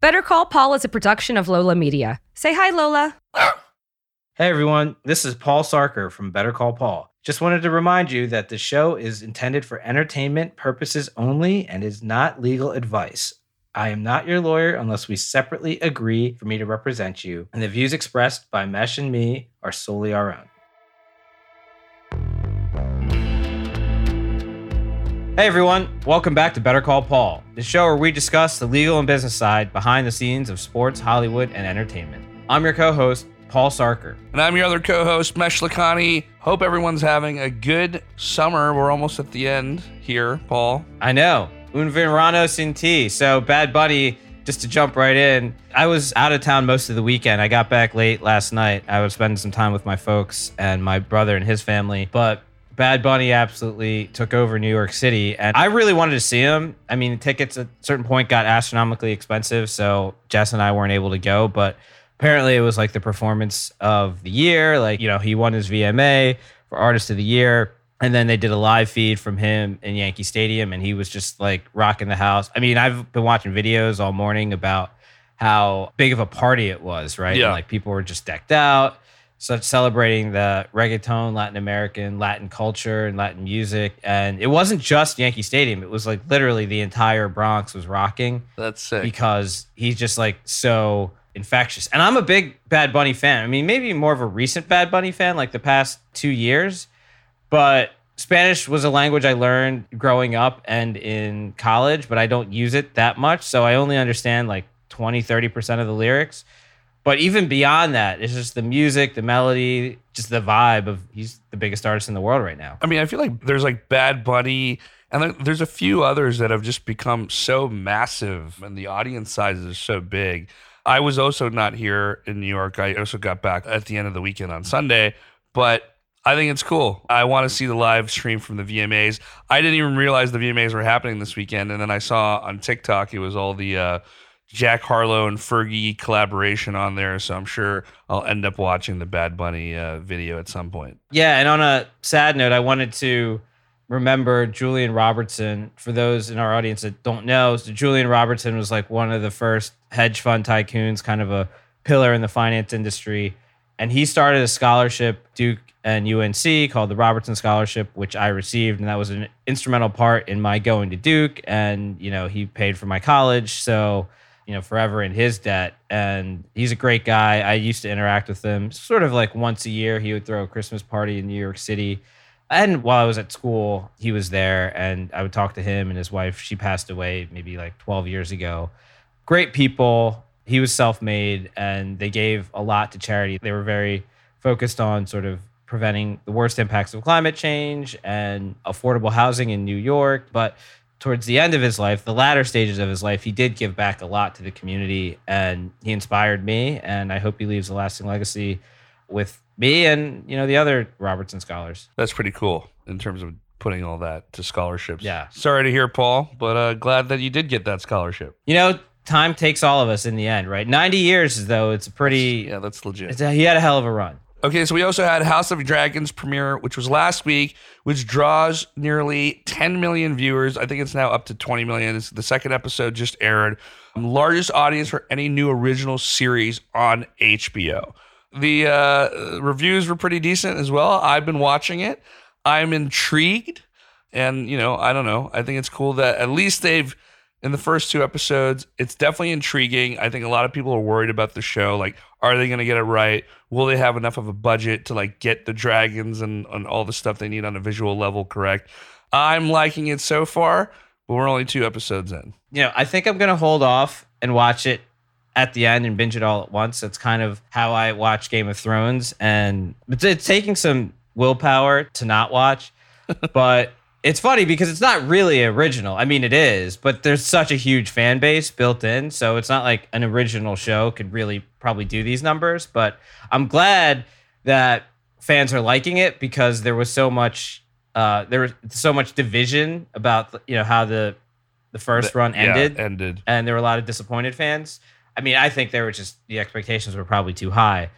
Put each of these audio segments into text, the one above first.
Better Call Paul is a production of Lola Media. Say hi, Lola. Hey everyone, this is Paul Sarker from Better Call Paul. Just wanted to remind you that the show is intended for entertainment purposes only and is not legal advice. I am not your lawyer unless we separately agree for me to represent you, and the views expressed by Mesh and me are solely our own. Hey everyone, welcome back to Better Call Paul, the show where we discuss the legal and business side behind the scenes of sports, Hollywood, and entertainment. I'm your co host, Paul Sarker. And I'm your other co host, Mesh Lakhani. Hope everyone's having a good summer. We're almost at the end here, Paul. I know. Un verano sin ti. So, Bad Bunny, just to jump right in, I was out of town most of the weekend. I got back late last night. I was spending some time with my folks and my brother and his family. But Bad Bunny absolutely took over New York City, and I really wanted to see him. I mean, tickets at a certain point got astronomically expensive, so Jess and I weren't able to go. But apparently, it was like the performance of the year. Like, you know, he won his VMA for Artist of the Year. And then they did a live feed from him in Yankee Stadium, and he was just like rocking the house. I mean, I've been watching videos all morning about how big of a party it was, right? Yeah. And, like people were just decked out such celebrating the reggaeton, Latin American, Latin culture, and Latin music. And it wasn't just Yankee Stadium; it was like literally the entire Bronx was rocking That's sick. because he's just like so infectious. And I'm a big Bad Bunny fan. I mean, maybe more of a recent Bad Bunny fan, like the past two years. But Spanish was a language I learned growing up and in college, but I don't use it that much. So I only understand like 20, 30% of the lyrics. But even beyond that, it's just the music, the melody, just the vibe of he's the biggest artist in the world right now. I mean, I feel like there's like Bad Bunny, and there's a few others that have just become so massive, and the audience sizes are so big. I was also not here in New York. I also got back at the end of the weekend on Sunday, but I think it's cool. I want to see the live stream from the VMAs. I didn't even realize the VMAs were happening this weekend, and then I saw on TikTok it was all the uh, Jack Harlow and Fergie collaboration on there. So I'm sure I'll end up watching the Bad Bunny uh, video at some point. Yeah, and on a sad note, I wanted to remember Julian Robertson. For those in our audience that don't know, so Julian Robertson was like one of the first hedge fund tycoons, kind of a pillar in the finance industry. And he started a scholarship, Duke and UNC, called the Robertson Scholarship, which I received. And that was an instrumental part in my going to Duke. And, you know, he paid for my college. So, you know, forever in his debt. And he's a great guy. I used to interact with him sort of like once a year. He would throw a Christmas party in New York City. And while I was at school, he was there and I would talk to him and his wife. She passed away maybe like 12 years ago. Great people. He was self made and they gave a lot to charity. They were very focused on sort of preventing the worst impacts of climate change and affordable housing in New York. But towards the end of his life, the latter stages of his life, he did give back a lot to the community and he inspired me. And I hope he leaves a lasting legacy with me and, you know, the other Robertson scholars. That's pretty cool in terms of putting all that to scholarships. Yeah. Sorry to hear, Paul, but uh, glad that you did get that scholarship. You know, time takes all of us in the end, right? 90 years, though, it's a pretty, Yeah, that's legit. it's a, he had a hell of a run. Okay, so we also had House of Dragons premiere, which was last week, which draws nearly 10 million viewers. I think it's now up to 20 million. It's the second episode just aired. Largest audience for any new original series on HBO. The uh, reviews were pretty decent as well. I've been watching it. I'm intrigued. And, you know, I don't know. I think it's cool that at least they've in the first two episodes. It's definitely intriguing. I think a lot of people are worried about the show. Like, are they going to get it right? Will they have enough of a budget to like get the dragons and, and all the stuff they need on a visual level correct? I'm liking it so far, but we're only two episodes in. You know, I think I'm going to hold off and watch it at the end and binge it all at once. That's kind of how I watch Game of Thrones. And it's, it's taking some willpower to not watch, but it's funny because it's not really original. I mean, it is, but there's such a huge fan base built in. So it's not like an original show could really probably do these numbers. But I'm glad that fans are liking it because there was so much. Uh, there was so much division about you know how the the first run Yeah, ended, ended. and there were a lot of disappointed fans. I mean, I think they were just the expectations were probably too high,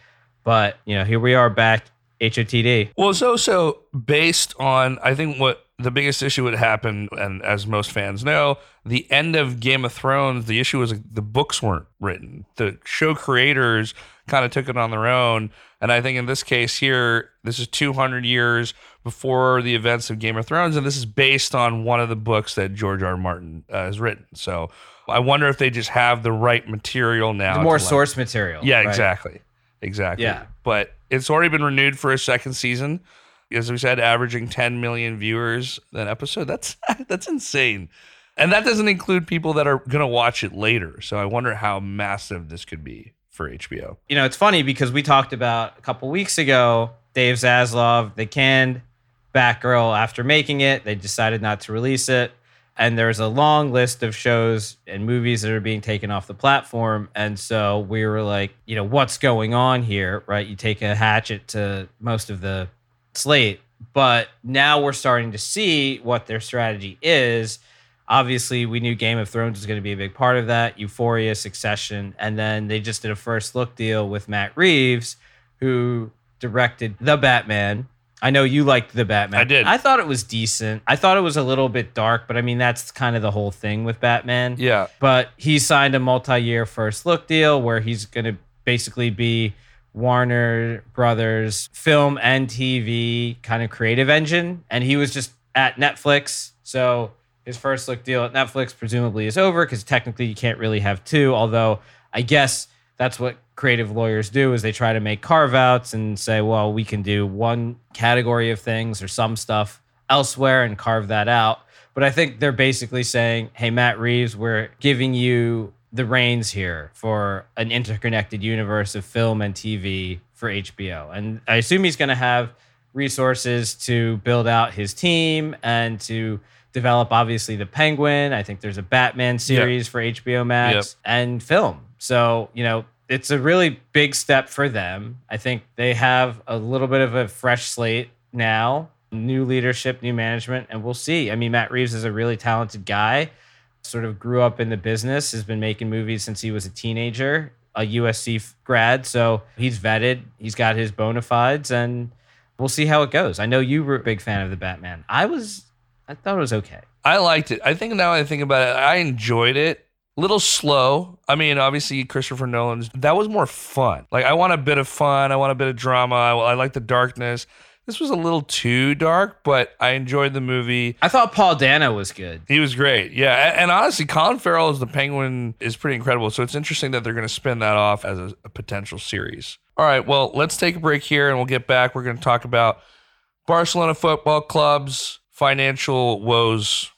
but you know, here we are back HOTD. Well, it's also based on I think what the biggest issue would happen, and as most fans know, the end of Game of Thrones, the issue was the books weren't written. The show creators kind of took it on their own. And I think in this case here, this is 200 years before the events of Game of Thrones, and this is based on one of the books that George R. R. Martin uh, has written. So I wonder if they just have the right material now. The more to, like- source material. yeah, right? exactly. Exactly. Yeah. But it's already been renewed for a second season. As we said, averaging 10 million viewers an episode. That's that's insane. And that doesn't include people that are going to watch it later. So I wonder how massive this could be for HBO. you know, it's funny because we talked about a couple weeks ago, Dave Zaslav, they canned Batgirl after making it. They decided not to release it. And there's a long list of shows and movies that are being taken off the platform. And so we were like, you know, what's going on here, right? You take a hatchet to most of the slate. But now we're starting to see what their strategy is. Obviously, we knew Game of Thrones was going to be a big part of that, Euphoria, Succession. And then they just did a first look deal with Matt Reeves, who directed The Batman. I know you liked The Batman. I did. I thought it was decent. I thought it was a little bit dark, but I mean, that's kind of the whole thing with Batman. Yeah. But he signed a multi-year first look deal where he's going to basically be Warner Brothers film and TV kind of creative engine and he was just at Netflix. So his first look deal at Netflix presumably is over cuz technically you can't really have two, although I guess that's what creative lawyers do is they try to make carve outs and say, well, we can do one category of things or some stuff elsewhere and carve that out. But I think they're basically saying, hey, Matt Reeves, we're giving you the reins here for an interconnected universe of film and TV for HBO. And I assume he's going to have resources to build out his team and to develop, obviously, the Penguin. I think there's a Batman series for HBO Max Yep. and film. So, you know, it's a really big step for them. I think they have a little bit of a fresh slate now, new leadership, new management, and we'll see. I mean, Matt Reeves is a really talented guy, sort of grew up in the business, has been making movies since he was a teenager, a USC grad. So he's vetted, he's got his bona fides, and we'll see how it goes. I know you were a big fan of the Batman. I was, I thought it was okay. I liked it. I think now I think about it, I enjoyed it. A little slow. I mean, obviously Christopher Nolan's that was more fun. Like I want a bit of fun. I want a bit of drama. I, I like the darkness. This was a little too dark, but I enjoyed the movie. I thought Paul Dano was good. He was great. Yeah. And, honestly, Colin Farrell as the penguin is pretty incredible. So it's interesting that they're going to spin that off as a, a potential series. All right. Well, let's take a break here and we'll get back. We're going to talk about Barcelona Football Club's financial woes.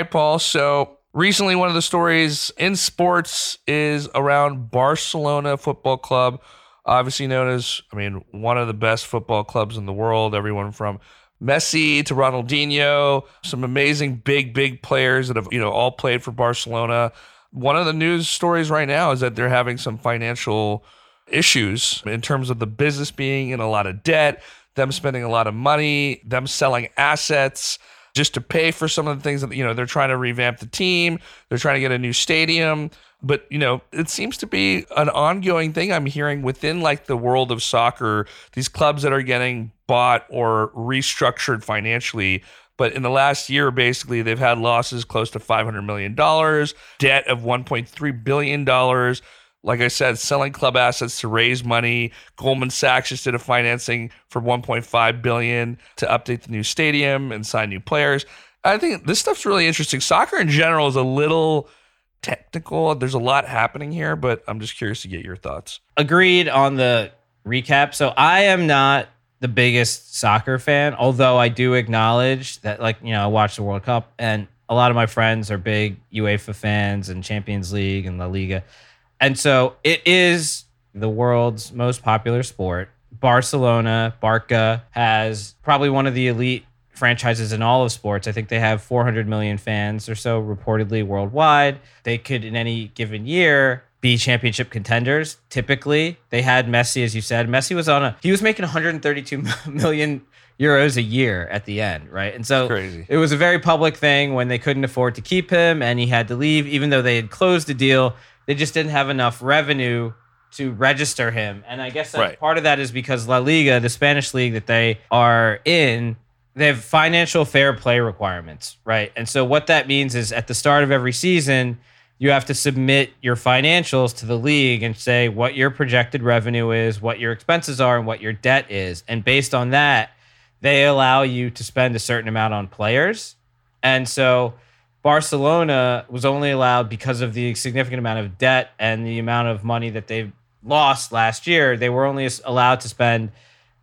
Right, Paul. So recently, one of the stories in sports is around Barcelona Football Club, obviously known as, I mean, one of the best football clubs in the world. Everyone from Messi to Ronaldinho, some amazing big, big players that have, you know, all played for Barcelona. One of the news stories right now is that they're having some financial issues in terms of the business being in a lot of debt, them spending a lot of money, them selling assets just to pay for some of the things that you know they're trying to revamp the team. They're trying to get a new stadium. But you know it seems to be an ongoing thing i'm hearing within like the world of soccer. These clubs that are getting bought or restructured financially but in the last year basically they've had losses close to 500 million dollars debt of 1.3 billion dollars like I said, selling club assets to raise money. Goldman Sachs just did a financing for 1.5 billion to update the new stadium and sign new players. I think this stuff's really interesting. Soccer in general is a little technical. There's a lot happening here, but I'm just curious to get your thoughts. agreed on the recap. So I am not the biggest soccer fan, although I do acknowledge that, like, you know, I watch the World Cup and a lot of my friends are big UEFA fans and Champions League and La Liga. And so it is the world's most popular sport. Barcelona, Barca, has probably one of the elite franchises in all of sports. I think they have 400 million fans or so reportedly worldwide. They could, in any given year, be championship contenders. Typically, they had Messi, as you said. Messi was on a he was making 132 million euros a year at the end, right? And so it was a very public thing when they couldn't afford to keep him and he had to leave, even though they had closed the deal. They just didn't have enough revenue to register him. And I guess that Right. part of that is because La Liga, the Spanish league that they are in, they have financial fair play requirements, right? And so what that means is at the start of every season, you have to submit your financials to the league and say what your projected revenue is, what your expenses are, and what your debt is. And based on that, they allow you to spend a certain amount on players. And so Barcelona was only allowed because of the significant amount of debt and the amount of money that they've lost last year. They were only allowed to spend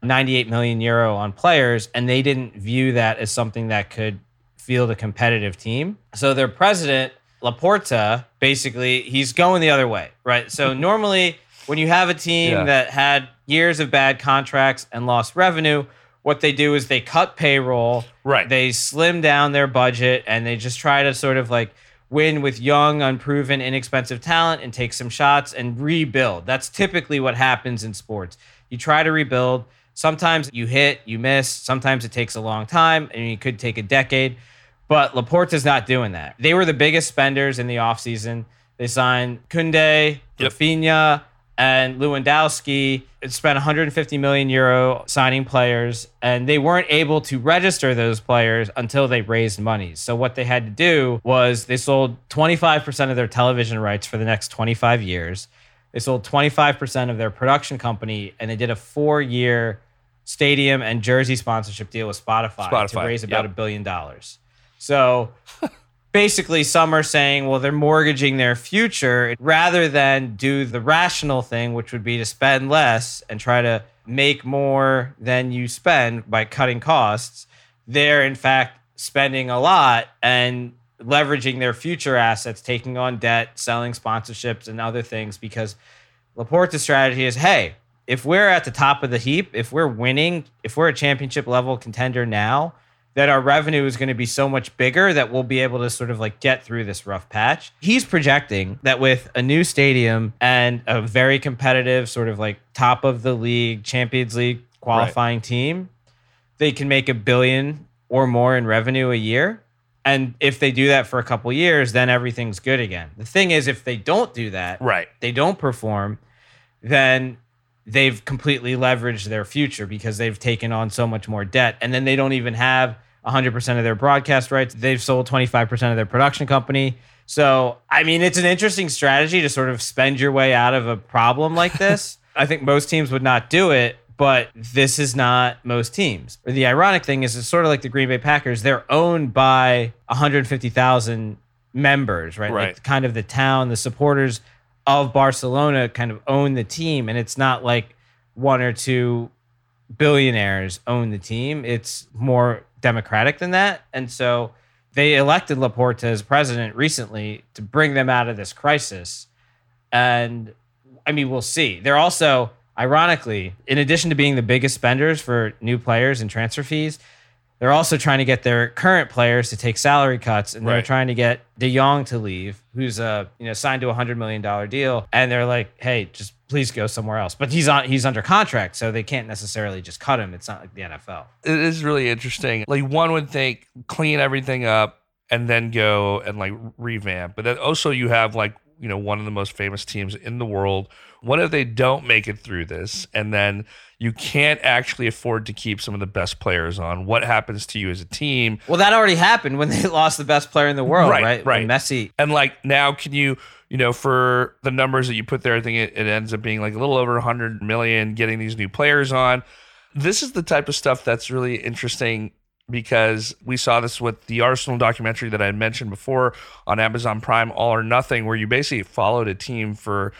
98 million euro on players, and they didn't view that as something that could field a competitive team. So their president, Laporta, basically, he's going the other way, right? So normally, when you have a team Yeah. that had years of bad contracts and lost revenue, what they do is they cut payroll, Right. They slim down their budget, and they just try to sort of like win with young, unproven, inexpensive talent and take some shots and rebuild. That's typically what happens in sports. You try to rebuild. Sometimes you hit, you miss. Sometimes it takes a long time, and it could take a decade. But Laporta's not doing that. They were the biggest spenders in the offseason. They signed Koundé, Yep. Raphinha, and Lewandowski. Spent 150 million euro signing players, and they weren't able to register those players until they raised money. So what they had to do was they sold 25% of their television rights for the next 25 years. They sold 25% of their production company, and they did a four-year stadium and jersey sponsorship deal with Spotify, to raise about a yep. billion dollars. So basically, some are saying, well, they're mortgaging their future rather than do the rational thing, which would be to spend less and try to make more than you spend by cutting costs. They're, in fact, spending a lot and leveraging their future assets, taking on debt, selling sponsorships, and other things because Laporta's strategy is hey, if we're at the top of the heap, if we're winning, if we're a championship level contender now, that our revenue is going to be so much bigger that we'll be able to sort of like get through this rough patch. He's projecting that with a new stadium and a very competitive, sort of like top of the league, Champions League qualifying team, they can make a billion or more in revenue a year. And if they do that for a couple years, then everything's good again. The thing is, if they don't do that, Right. they don't perform, then they've completely leveraged their future because they've taken on so much more debt. And then they don't even have 100% of their broadcast rights. They've sold 25% of their production company. So, I mean, it's an interesting strategy to sort of spend your way out of a problem like this. I think most teams would not do it, but this is not most teams. The ironic thing is, it's sort of like the Green Bay Packers. They're owned by 150,000 members, right? Right. Like kind of the town, the supporters of Barcelona kind of own the team. And it's not like one or two billionaires own the team. It's more democratic than that. And so they elected Laporta as president recently to bring them out of this crisis. And I mean, we'll see. They're also, ironically, in addition to being the biggest spenders for new players and transfer fees, they're also trying to get their current players to take salary cuts, and they're Right. trying to get De Jong to leave, who's uh you know signed to a hundred million dollar deal, and they're like, hey, just please go somewhere else. But he's on he's under contract, so they can't necessarily just cut him. It's not like the NFL. it is really interesting. Like one would think clean everything up and then go and like revamp. But then also you have like, you know, one of the most famous teams in the world. What if they don't make it through this and then you can't actually afford to keep some of the best players on? What happens to you as a team? Well, that already happened when they lost the best player in the world, Right, right? right. Messi. And like now, can you, you know, for the numbers that you put there, I think it, it ends up being like a little over 100 million getting these new players on. This is the type of stuff that's really interesting because we saw this with the Arsenal documentary that I had mentioned before on Amazon Prime, All or Nothing, where you basically followed a team for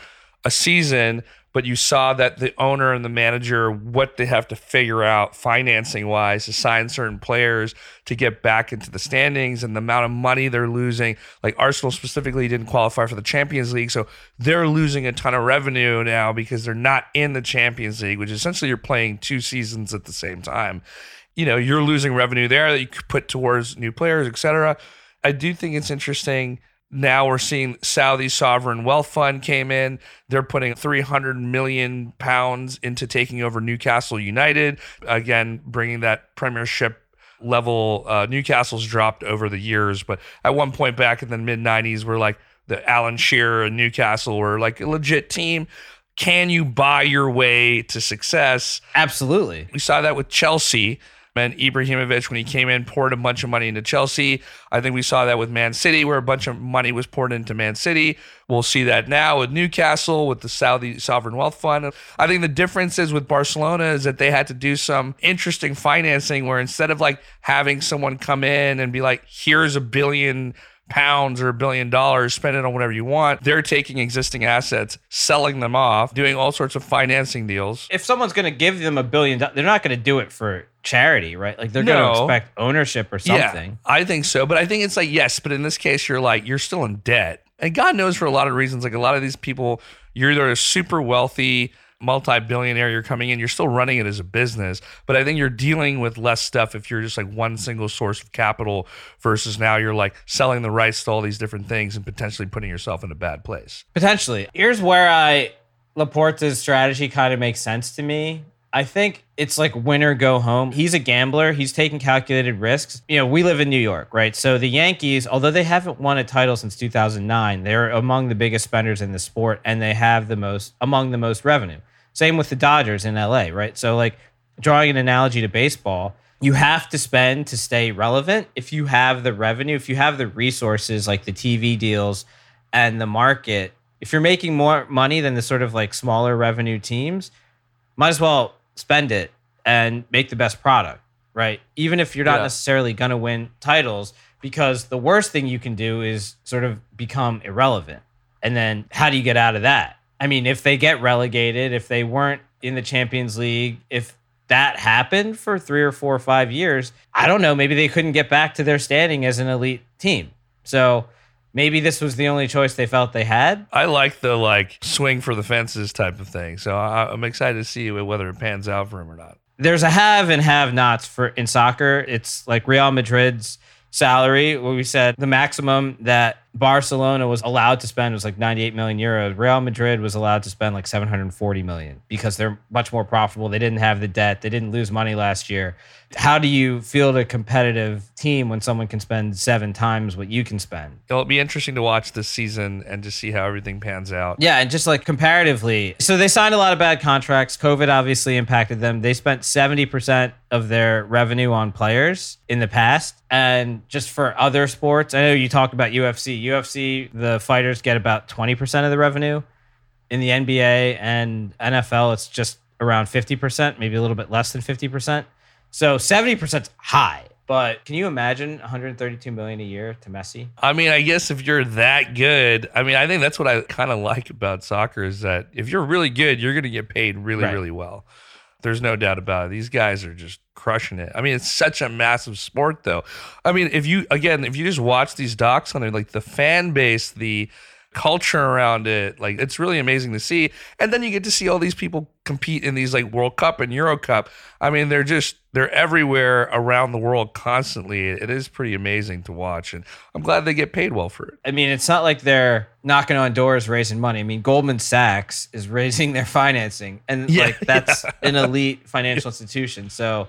a season, but you saw that the owner and the manager, what they have to figure out financing wise to sign certain players to get back into the standings and the amount of money they're losing. Like Arsenal specifically didn't qualify for the Champions League, so they're losing a ton of revenue now because they're not in the Champions League, which essentially you're playing two seasons at the same time. You know, you're losing revenue there that you could put towards new players, et cetera. I do think it's interesting Now we're seeing Saudi sovereign wealth fund came in. They're putting 300 million pounds into taking over Newcastle United. Again, bringing that premiership level. Uh, Newcastle's dropped over the years, but at one point back in the mid 90s, we're like the Alan Shearer and Newcastle were like a legit team. Can you buy your way to success? Absolutely. We saw that with Chelsea Abramovich when he came in poured a bunch of money into Chelsea. I think we saw that with Man City where a bunch of money was poured into Man City. We'll see that now with Newcastle with the Saudi Sovereign Wealth Fund. I think the difference is with Barcelona is that they had to do some interesting financing where instead of like having someone come in and be like, here's a billion pounds or a billion dollars, spend it on whatever you want. They're taking existing assets, selling them off, doing all sorts of financing deals. If someone's going to give them a billion, they're not going to do it for charity, right? Like they're going to expect ownership or something. Yeah, I think so. But I think it's like, yes, but in this case, you're like, you're still in debt. And God knows for a lot of reasons, like a lot of these people, you're either super wealthy, multi billionaire, you're coming in, you're still running it as a business. But I think you're dealing with less stuff if you're just like one single source of capital versus now you're like selling the rights to all these different things and potentially putting yourself in a bad place. Potentially. Here's where I Laporta's strategy kind of makes sense to me. I think it's like win or go home. He's a gambler. He's taking calculated risks. You know, we live in New York, right? So the Yankees, although they haven't won a title since 2009, they're among the biggest spenders in the sport and they have the most among the most revenue. Same with the Dodgers in LA, right? So like drawing an analogy to baseball, you have to spend to stay relevant. If you have the revenue, if you have the resources like the TV deals and the market, if you're making more money than the sort of like smaller revenue teams, might as well spend it and make the best product, right? Even if you're not Yeah. necessarily going to win titles, because the worst thing you can do is sort of become irrelevant. And then how do you get out of that? I mean, if they get relegated, if they weren't in the Champions League, if that happened for three or four or five years, I don't know. Maybe they couldn't get back to their standing as an elite team. So maybe this was the only choice they felt they had. I like the like swing for the fences type of thing. So I, I'm excited to see whether it pans out for him or not. there's a have and have nots for in soccer. It's like Real Madrid's salary, where we said the maximum that Barcelona was allowed to spend was like 98 million euros. Real Madrid was allowed to spend like 740 million because they're much more profitable. They didn't have the debt. They didn't lose money last year. How do you field a competitive team when someone can spend seven times what you can spend? It'll be interesting to watch this season and to see how everything pans out. Yeah, and just like comparatively, so they signed a lot of bad contracts. COVID obviously impacted them. They spent 70% of their revenue on players in the past. And just for other sports, I know you talked about UFC. UFC, the fighters get about 20% of the revenue. In the NBA and NFL, it's just around 50%, maybe a little bit less than 50%. So 70% is high. But can you imagine 132 million a year to Messi? I mean, I guess if you're that good, I mean, I think that's what I kind of like about soccer is that if you're really good, you're going to get paid really, Right. really well. There's no doubt about it. These guys are just crushing it. I mean, it's such a massive sport, though. I mean, if you, again, if you just watch these docs on it, like the fan base, the culture around it, like it's really amazing to see. And then you get to see all these people compete in these like World Cup and Euro Cup. I mean, they're just, they're everywhere around the world constantly. It is pretty amazing to watch. And I'm glad they get paid well for it. I mean, it's not like they're knocking on doors raising money. I mean, Goldman Sachs is raising their financing, and Yeah, like that's an elite financial institution. So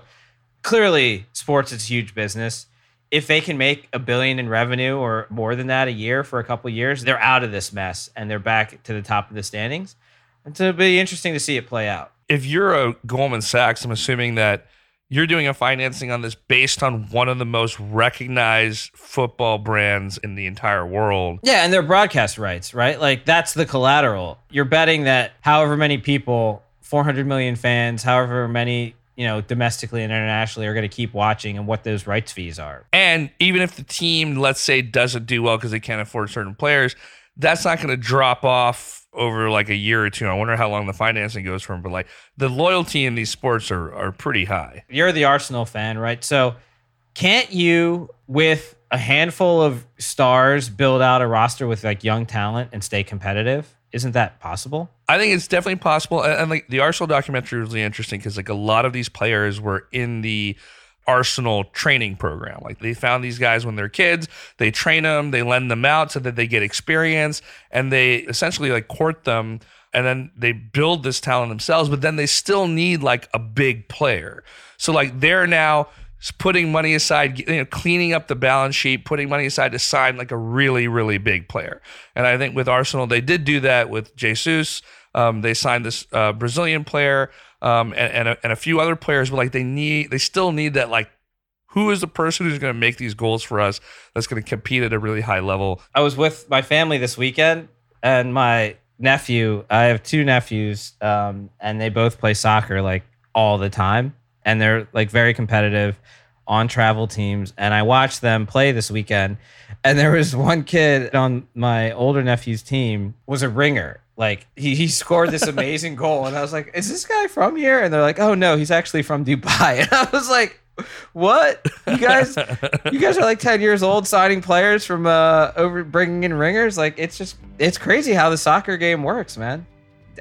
clearly, sports is a huge business. If they can make a billion in revenue or more than that a year for a couple years, they're out of this mess and they're back to the top of the standings. And so it'll be interesting to see it play out. if you're a Goldman Sachs, I'm assuming that you're doing a financing on this based on one of the most recognized football brands in the entire world. Yeah, and their broadcast rights, right? Like that's the collateral. You're betting that however many people, 400 million fans, however many, you know, domestically and internationally are going to keep watching and what those rights fees are. And even if the team, let's say, doesn't do well because they can't afford certain players, that's not going to drop off over like a year or two. I wonder how long the financing goes for them. But like the loyalty in these sports are, are pretty high. You're the Arsenal fan, right? So can't you with a handful of stars build out a roster with like young talent and stay competitive? Isn't that possible? I think it's definitely possible. And, and like the Arsenal documentary was really interesting because like a lot of these players were in the Arsenal training program. Like they found these guys when they're kids, they train them, they lend them out so that they get experience, and they essentially like court them and then they build this talent themselves, but then they still need like a big player. So like they're now putting money aside, you know, cleaning up the balance sheet, putting money aside to sign like a really, really big player. And I think with Arsenal, they did do that with Jesus. Um, they signed this uh, Brazilian player um, and, and a, and a few other players, but like they need, they still need that like who is the person who's going to make these goals for us that's going to compete at a really high level I was with my family this weekend, and my nephew. I have two nephews, um, and they both play soccer like all the time, and they're like very competitive on travel teams. And I watched them play this weekend, and there was one kid on my older nephew's team was a ringer. Like he, he scored this amazing goal, and I was like, "Is this guy from here?" And they're like, "Oh no, he's actually from Dubai." And I was like, "What? You guys, you guys are like 10 years old signing players from uh over bringing in ringers like it's just it's crazy how the soccer game works man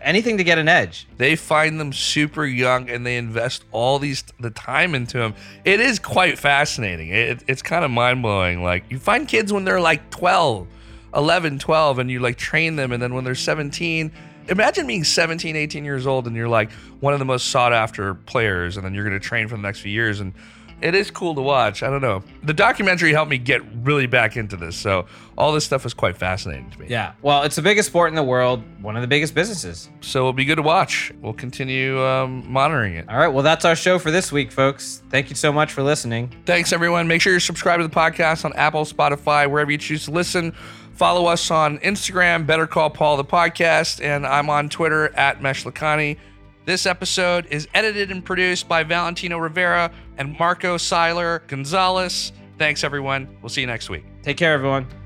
anything to get an edge. They find them super young and they invest all these the time into them it is quite fascinating. It, it's kind of mind-blowing. Like you find kids when they're like 12 11 12 and you like train them and then when they're 17 imagine being 17 18 years old and you're like one of the most sought after players and then you're going to train for the next few years and it is cool to watch. I don't know. The documentary helped me get really back into this so all this stuff was quite fascinating to me. Yeah. Well it's the biggest sport in the world one of the biggest businesses. So it'll be good to watch. We'll continue um, monitoring it. All right. Well that's our show for this week folks. Thank you so much for listening. Thanks, everyone. Make sure you're subscribed to the podcast on Apple, Spotify, wherever you choose to listen. Follow us on Instagram, Better Call Paul the podcast, and I'm on Twitter at Meshlakhani. This episode is edited and produced by Valentino Rivera and Marco Seiler Gonzalez. Thanks, everyone. We'll see you next week. take care everyone